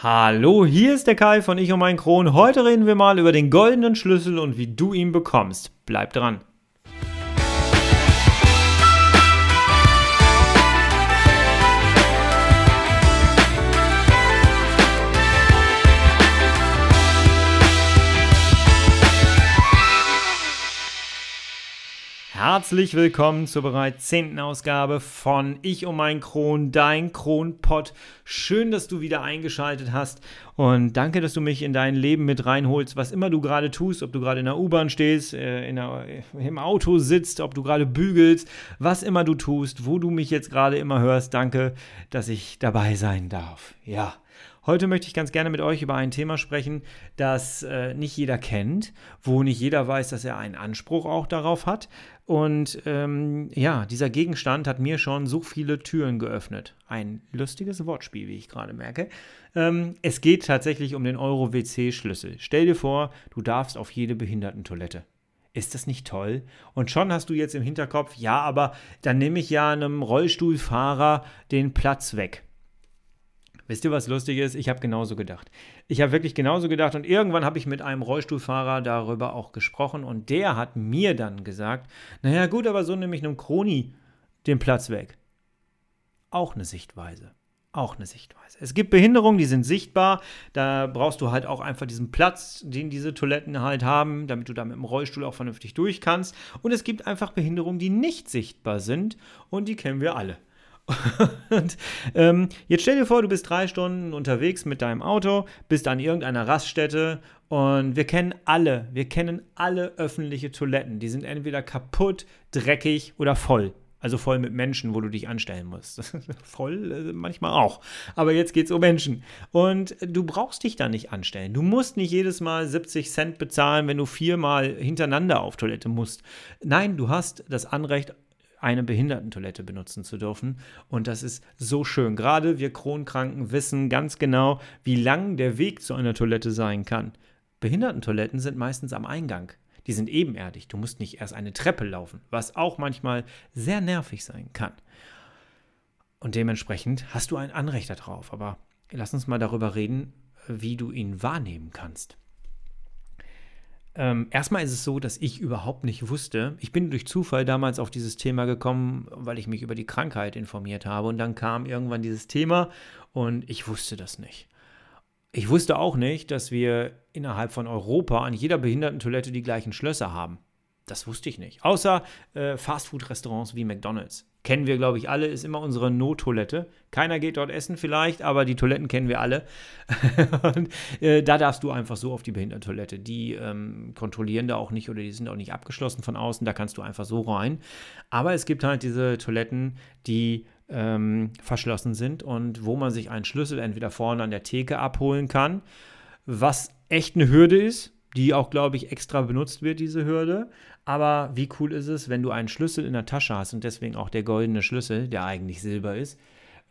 Hallo, hier ist der Kai von Ich und mein Kron. Heute reden wir mal über den goldenen Schlüssel und wie du ihn bekommst. Bleib dran. Herzlich willkommen zur bereits zehnten Ausgabe von Ich um mein Kron, dein Kronpott. Schön, dass du wieder eingeschaltet hast und danke, dass du mich in dein Leben mit reinholst, was immer du gerade tust, ob du gerade in der U-Bahn stehst, äh, in der, im Auto sitzt, ob du gerade bügelst, was immer du tust, wo du mich jetzt gerade immer hörst. Danke, dass ich dabei sein darf. Ja. Heute möchte ich ganz gerne mit euch über ein Thema sprechen, das äh, nicht jeder kennt, wo nicht jeder weiß, dass er einen Anspruch auch darauf hat. Und ähm, ja, dieser Gegenstand hat mir schon so viele Türen geöffnet. Ein lustiges Wortspiel, wie ich gerade merke. Ähm, es geht tatsächlich um den Euro-WC-Schlüssel. Stell dir vor, du darfst auf jede Behindertentoilette. Ist das nicht toll? Und schon hast du jetzt im Hinterkopf, ja, aber dann nehme ich ja einem Rollstuhlfahrer den Platz weg. Wisst ihr, was lustig ist? Ich habe genauso gedacht. Ich habe wirklich genauso gedacht und irgendwann habe ich mit einem Rollstuhlfahrer darüber auch gesprochen und der hat mir dann gesagt, naja gut, aber so nehme ich einem Kroni den Platz weg. Auch eine Sichtweise. Auch eine Sichtweise. Es gibt Behinderungen, die sind sichtbar. Da brauchst du halt auch einfach diesen Platz, den diese Toiletten halt haben, damit du da mit dem Rollstuhl auch vernünftig durch kannst. Und es gibt einfach Behinderungen, die nicht sichtbar sind. Und die kennen wir alle. Und ähm, jetzt stell dir vor, du bist drei Stunden unterwegs mit deinem Auto, bist an irgendeiner Raststätte und wir kennen alle, wir kennen alle öffentliche Toiletten. Die sind entweder kaputt, dreckig oder voll. Also voll mit Menschen, wo du dich anstellen musst. voll äh, manchmal auch. Aber jetzt geht es um Menschen. Und du brauchst dich da nicht anstellen. Du musst nicht jedes Mal 70 Cent bezahlen, wenn du viermal hintereinander auf Toilette musst. Nein, du hast das Anrecht eine Behindertentoilette benutzen zu dürfen. Und das ist so schön. Gerade wir Kronkranken wissen ganz genau, wie lang der Weg zu einer Toilette sein kann. Behindertentoiletten sind meistens am Eingang. Die sind ebenerdig. Du musst nicht erst eine Treppe laufen, was auch manchmal sehr nervig sein kann. Und dementsprechend hast du ein Anrecht darauf. Aber lass uns mal darüber reden, wie du ihn wahrnehmen kannst. Ähm, erstmal ist es so, dass ich überhaupt nicht wusste. Ich bin durch Zufall damals auf dieses Thema gekommen, weil ich mich über die Krankheit informiert habe. Und dann kam irgendwann dieses Thema und ich wusste das nicht. Ich wusste auch nicht, dass wir innerhalb von Europa an jeder Behindertentoilette die gleichen Schlösser haben. Das wusste ich nicht. Außer äh, Fastfood-Restaurants wie McDonald's. Kennen wir, glaube ich, alle, ist immer unsere Nottoilette. Keiner geht dort essen vielleicht, aber die Toiletten kennen wir alle. und, äh, da darfst du einfach so auf die Behindertentoilette. Die ähm, kontrollieren da auch nicht oder die sind auch nicht abgeschlossen von außen. Da kannst du einfach so rein. Aber es gibt halt diese Toiletten, die ähm, verschlossen sind und wo man sich einen Schlüssel entweder vorne an der Theke abholen kann, was echt eine Hürde ist, die auch, glaube ich, extra benutzt wird, diese Hürde. Aber wie cool ist es, wenn du einen Schlüssel in der Tasche hast und deswegen auch der goldene Schlüssel, der eigentlich Silber ist,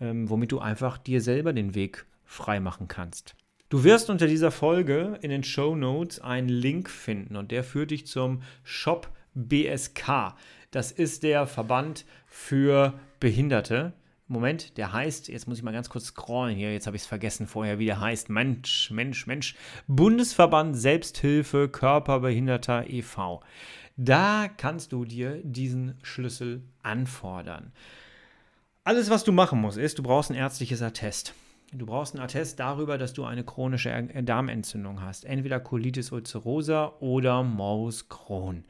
ähm, womit du einfach dir selber den Weg frei machen kannst. Du wirst unter dieser Folge in den Show Notes einen Link finden und der führt dich zum Shop BSK. Das ist der Verband für Behinderte. Moment, der heißt, jetzt muss ich mal ganz kurz scrollen hier, jetzt habe ich es vergessen vorher, wie der heißt. Mensch, Mensch, Mensch. Bundesverband Selbsthilfe Körperbehinderter e.V. Da kannst du dir diesen Schlüssel anfordern. Alles, was du machen musst, ist, du brauchst ein ärztliches Attest. Du brauchst ein Attest darüber, dass du eine chronische Darmentzündung hast. Entweder Colitis ulcerosa oder Morbus Crohn.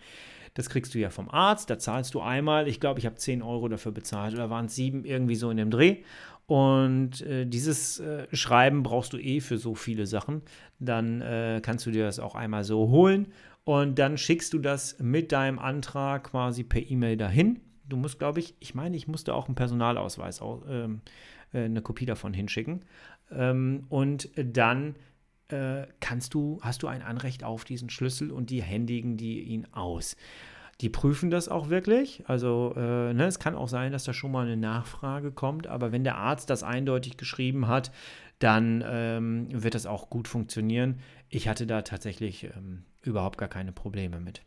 Das kriegst du ja vom Arzt, da zahlst du einmal, ich glaube, ich habe 10 Euro dafür bezahlt oder waren es 7 irgendwie so in dem Dreh. Und äh, dieses äh, Schreiben brauchst du eh für so viele Sachen. Dann äh, kannst du dir das auch einmal so holen und dann schickst du das mit deinem Antrag quasi per E-Mail dahin. Du musst, glaube ich, ich meine, ich musste auch einen Personalausweis, ähm, äh, eine Kopie davon hinschicken. Ähm, und dann kannst du, hast du ein Anrecht auf diesen Schlüssel und die händigen die ihn aus. Die prüfen das auch wirklich. Also äh, ne, es kann auch sein, dass da schon mal eine Nachfrage kommt, aber wenn der Arzt das eindeutig geschrieben hat, dann ähm, wird das auch gut funktionieren. Ich hatte da tatsächlich ähm, überhaupt gar keine Probleme mit.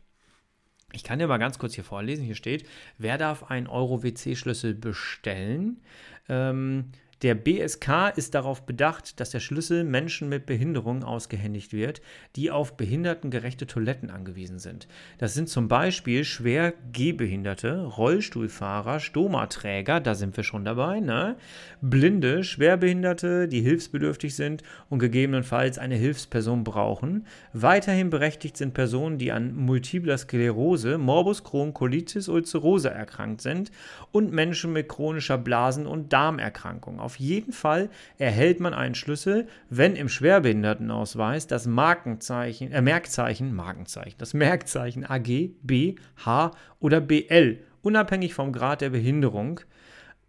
Ich kann dir mal ganz kurz hier vorlesen. Hier steht, wer darf einen Euro-WC-Schlüssel bestellen? Ähm, Der BSK ist darauf bedacht, dass der Schlüssel Menschen mit Behinderung ausgehändigt wird, die auf behindertengerechte Toiletten angewiesen sind. Das sind zum Beispiel schwer Gehbehinderte, Rollstuhlfahrer, Stomaträger, da sind wir schon dabei, ne? Blinde, Schwerbehinderte, die hilfsbedürftig sind und gegebenenfalls eine Hilfsperson brauchen. Weiterhin berechtigt sind Personen, die an multipler Sklerose, Morbus Crohn, Colitis, Ulcerose erkrankt sind und Menschen mit chronischer Blasen- und Darmerkrankung. Auf jeden Fall erhält man einen Schlüssel, wenn im Schwerbehindertenausweis das Markenzeichen, äh, Merkzeichen, Markenzeichen, das Merkzeichen AG, B, H oder BL, unabhängig vom Grad der Behinderung,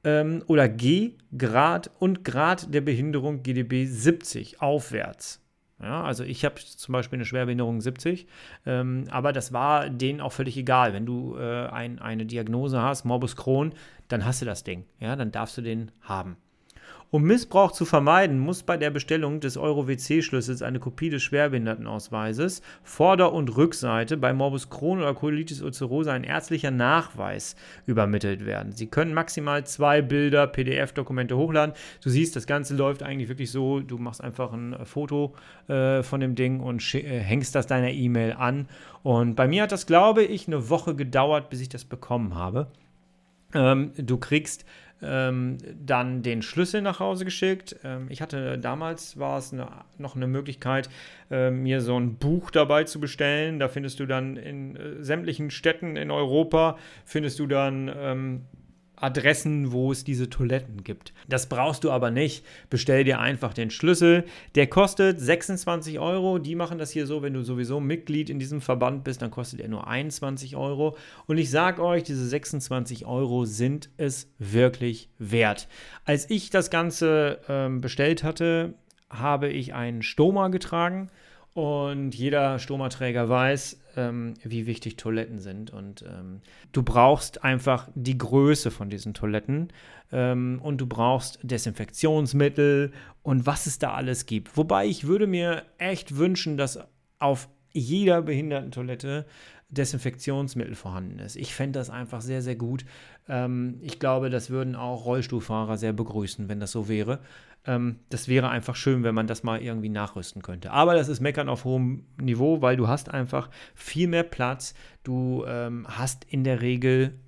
ähm, oder G, Grad und Grad der Behinderung GDB 70 aufwärts. Ja, also ich habe zum Beispiel eine Schwerbehinderung 70, ähm, aber das war denen auch völlig egal. Wenn du äh, ein, eine Diagnose hast, Morbus Crohn, dann hast du das Ding. Ja, dann darfst du den haben. Um Missbrauch zu vermeiden, muss bei der Bestellung des Euro-WC-Schlüssels eine Kopie des Schwerbehindertenausweises, Vorder- und Rückseite bei Morbus Crohn oder Colitis ulcerosa ein ärztlicher Nachweis übermittelt werden. Sie können maximal zwei Bilder, PDF-Dokumente hochladen. Du siehst, das Ganze läuft eigentlich wirklich so, du machst einfach ein Foto äh, von dem Ding und äh, hängst das deiner E-Mail an. Und bei mir hat das, glaube ich, eine Woche gedauert, bis ich das bekommen habe. Ähm, du kriegst ähm, dann den Schlüssel nach Hause geschickt. Ähm, ich hatte damals war es eine, noch eine Möglichkeit, äh, mir so ein Buch dabei zu bestellen. Da findest du dann in äh, sämtlichen Städten in Europa findest du dann ähm, Adressen, wo es diese Toiletten gibt. Das brauchst du aber nicht. Bestell dir einfach den Schlüssel. Der kostet 26 Euro. Die machen das hier so, wenn du sowieso Mitglied in diesem Verband bist, dann kostet er nur 21 Euro. Und ich sage euch, diese 26 Euro sind es wirklich wert. Als ich das Ganze ähm, bestellt hatte, habe ich einen Stoma getragen. Und jeder Stomaträger weiß, ähm, wie wichtig Toiletten sind. Und ähm, du brauchst einfach die Größe von diesen Toiletten. Ähm, und du brauchst Desinfektionsmittel und was es da alles gibt. Wobei ich würde mir echt wünschen, dass auf jeder Behindertentoilette Desinfektionsmittel vorhanden ist. Ich fände das einfach sehr, sehr gut. Ähm, ich glaube, das würden auch Rollstuhlfahrer sehr begrüßen, wenn das so wäre. Ähm, das wäre einfach schön, wenn man das mal irgendwie nachrüsten könnte. Aber das ist Meckern auf hohem Niveau, weil du hast einfach viel mehr Platz. Du ähm, hast in der Regel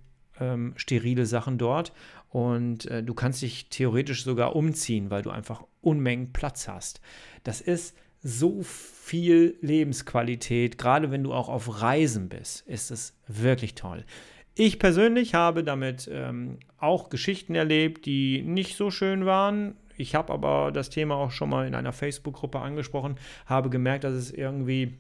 ähm, sterile Sachen dort und äh, du kannst dich theoretisch sogar umziehen, weil du einfach Unmengen Platz hast. Das ist so viel Lebensqualität, gerade wenn du auch auf Reisen bist, ist es wirklich toll. Ich persönlich habe damit ähm, auch Geschichten erlebt, die nicht so schön waren. Ich habe aber das Thema auch schon mal in einer Facebook-Gruppe angesprochen, habe gemerkt, dass es irgendwie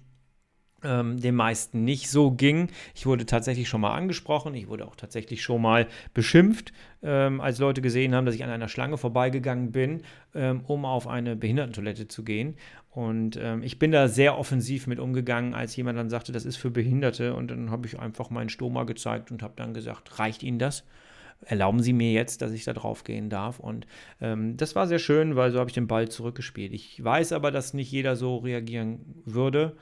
ähm, den meisten nicht so ging. Ich wurde tatsächlich schon mal angesprochen, ich wurde auch tatsächlich schon mal beschimpft, ähm, als Leute gesehen haben, dass ich an einer Schlange vorbeigegangen bin, ähm, um auf eine Behindertentoilette zu gehen. Und ähm, ich bin da sehr offensiv mit umgegangen, als jemand dann sagte, das ist für Behinderte. Und dann habe ich einfach meinen Stoma gezeigt und habe dann gesagt, reicht Ihnen das? Erlauben Sie mir jetzt, dass ich da drauf gehen darf. Und ähm, das war sehr schön, weil so habe ich den Ball zurückgespielt. Ich weiß aber, dass nicht jeder so reagieren würde.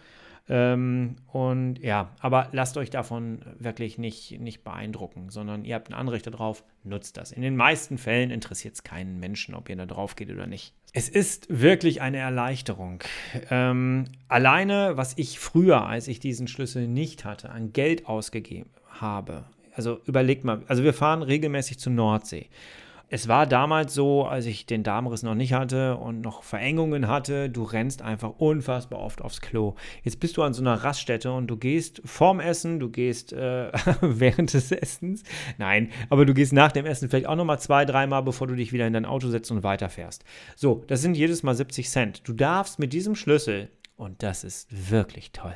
Ähm, und ja, aber lasst euch davon wirklich nicht, nicht beeindrucken, sondern ihr habt ein Anrecht darauf, nutzt das. In den meisten Fällen interessiert es keinen Menschen, ob ihr da drauf geht oder nicht. Es ist wirklich eine Erleichterung. Ähm, alleine, was ich früher, als ich diesen Schlüssel nicht hatte, an Geld ausgegeben habe. Also überlegt mal, also wir fahren regelmäßig zur Nordsee es war damals so, als ich den Darmriss noch nicht hatte und noch Verengungen hatte, du rennst einfach unfassbar oft aufs Klo. Jetzt bist du an so einer Raststätte und du gehst vorm Essen, du gehst äh, während des Essens, nein, aber du gehst nach dem Essen vielleicht auch nochmal zwei, dreimal, bevor du dich wieder in dein Auto setzt und weiterfährst. So, das sind jedes Mal 70 Cent. Du darfst mit diesem Schlüssel, und das ist wirklich toll,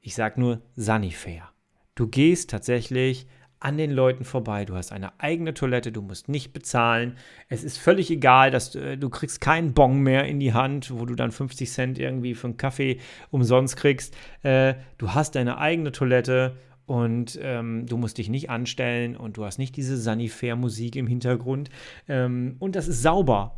ich sag nur Sanifair. Du gehst tatsächlich an den Leuten vorbei. Du hast eine eigene Toilette, du musst nicht bezahlen. Es ist völlig egal, dass du, äh, du kriegst keinen Bon mehr in die Hand, wo du dann 50 Cent irgendwie für einen Kaffee umsonst kriegst. Äh, du hast deine eigene Toilette und ähm, du musst dich nicht anstellen und du hast nicht diese Sanifair-Musik im Hintergrund ähm, und das ist sauber.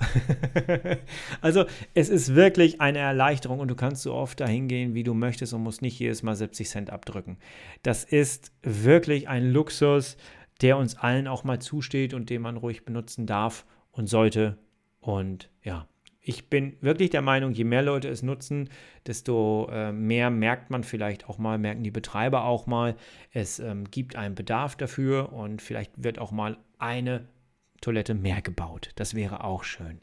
also es ist wirklich eine Erleichterung und du kannst so oft dahin gehen, wie du möchtest und musst nicht jedes Mal 70 Cent abdrücken. Das ist wirklich ein Luxus, der uns allen auch mal zusteht und den man ruhig benutzen darf und sollte Und ja, ich bin wirklich der Meinung, je mehr Leute es nutzen, desto äh, mehr merkt man vielleicht auch mal, merken die Betreiber auch mal, es ähm, gibt einen Bedarf dafür und vielleicht wird auch mal eine Toilette mehr gebaut. Das wäre auch schön.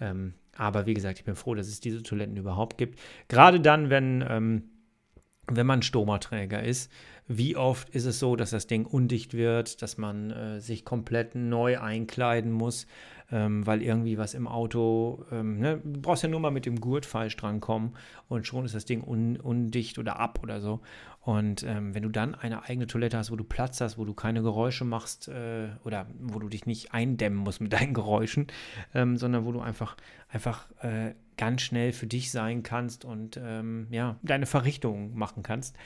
Ähm, aber wie gesagt, ich bin froh, dass es diese Toiletten überhaupt gibt. Gerade dann, wenn, ähm, wenn man Stomaträger ist, wie oft ist es so, dass das Ding undicht wird, dass man äh, sich komplett neu einkleiden muss, ähm, weil irgendwie was im Auto, ähm, ne? du brauchst ja nur mal mit dem Gurt falsch drankommen und schon ist das Ding un undicht oder ab oder so. Und ähm, wenn du dann eine eigene Toilette hast, wo du Platz hast, wo du keine Geräusche machst äh, oder wo du dich nicht eindämmen musst mit deinen Geräuschen, ähm, sondern wo du einfach, einfach äh, ganz schnell für dich sein kannst und ähm, ja, deine Verrichtungen machen kannst.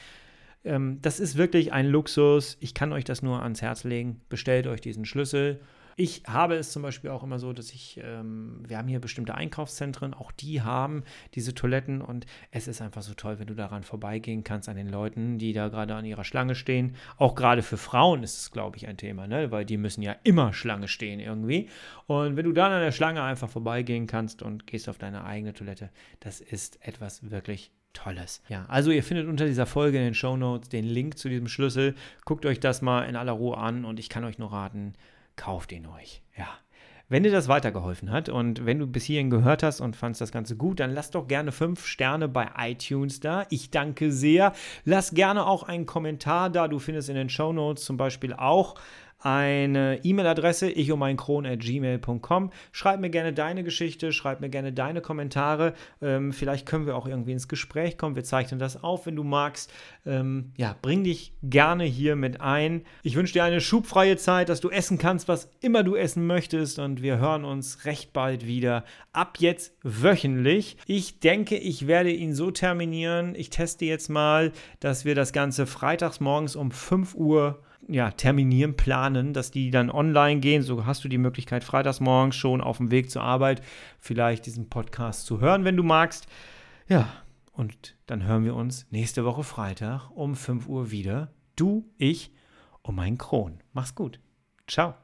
Ähm, das ist wirklich ein Luxus. Ich kann euch das nur ans Herz legen. Bestellt euch diesen Schlüssel ich habe es zum Beispiel auch immer so, dass ich, ähm, wir haben hier bestimmte Einkaufszentren, auch die haben diese Toiletten und es ist einfach so toll, wenn du daran vorbeigehen kannst an den Leuten, die da gerade an ihrer Schlange stehen. Auch gerade für Frauen ist es, glaube ich, ein Thema, ne? weil die müssen ja immer Schlange stehen irgendwie. Und wenn du dann an der Schlange einfach vorbeigehen kannst und gehst auf deine eigene Toilette, das ist etwas wirklich Tolles. Ja, also ihr findet unter dieser Folge in den Show Notes den Link zu diesem Schlüssel. Guckt euch das mal in aller Ruhe an und ich kann euch nur raten, kauft ihn euch. Ja. Wenn dir das weitergeholfen hat und wenn du bis hierhin gehört hast und fandest das Ganze gut, dann lass doch gerne fünf Sterne bei iTunes da. Ich danke sehr. Lass gerne auch einen Kommentar da. Du findest in den Show Notes zum Beispiel auch eine E-Mail-Adresse, ich um mein Kron at gmail.com. Schreib mir gerne deine Geschichte, schreib mir gerne deine Kommentare. Ähm, vielleicht können wir auch irgendwie ins Gespräch kommen. Wir zeichnen das auf, wenn du magst. Ähm, ja, bring dich gerne hier mit ein. Ich wünsche dir eine schubfreie Zeit, dass du essen kannst, was immer du essen möchtest. Und wir hören uns recht bald wieder. Ab jetzt wöchentlich. Ich denke, ich werde ihn so terminieren. Ich teste jetzt mal, dass wir das Ganze freitags morgens um 5 Uhr ja, terminieren, planen, dass die dann online gehen. So hast du die Möglichkeit, freitags morgens schon auf dem Weg zur Arbeit vielleicht diesen Podcast zu hören, wenn du magst. Ja, und dann hören wir uns nächste Woche Freitag um 5 Uhr wieder. Du, ich und mein Kron. Mach's gut. Ciao.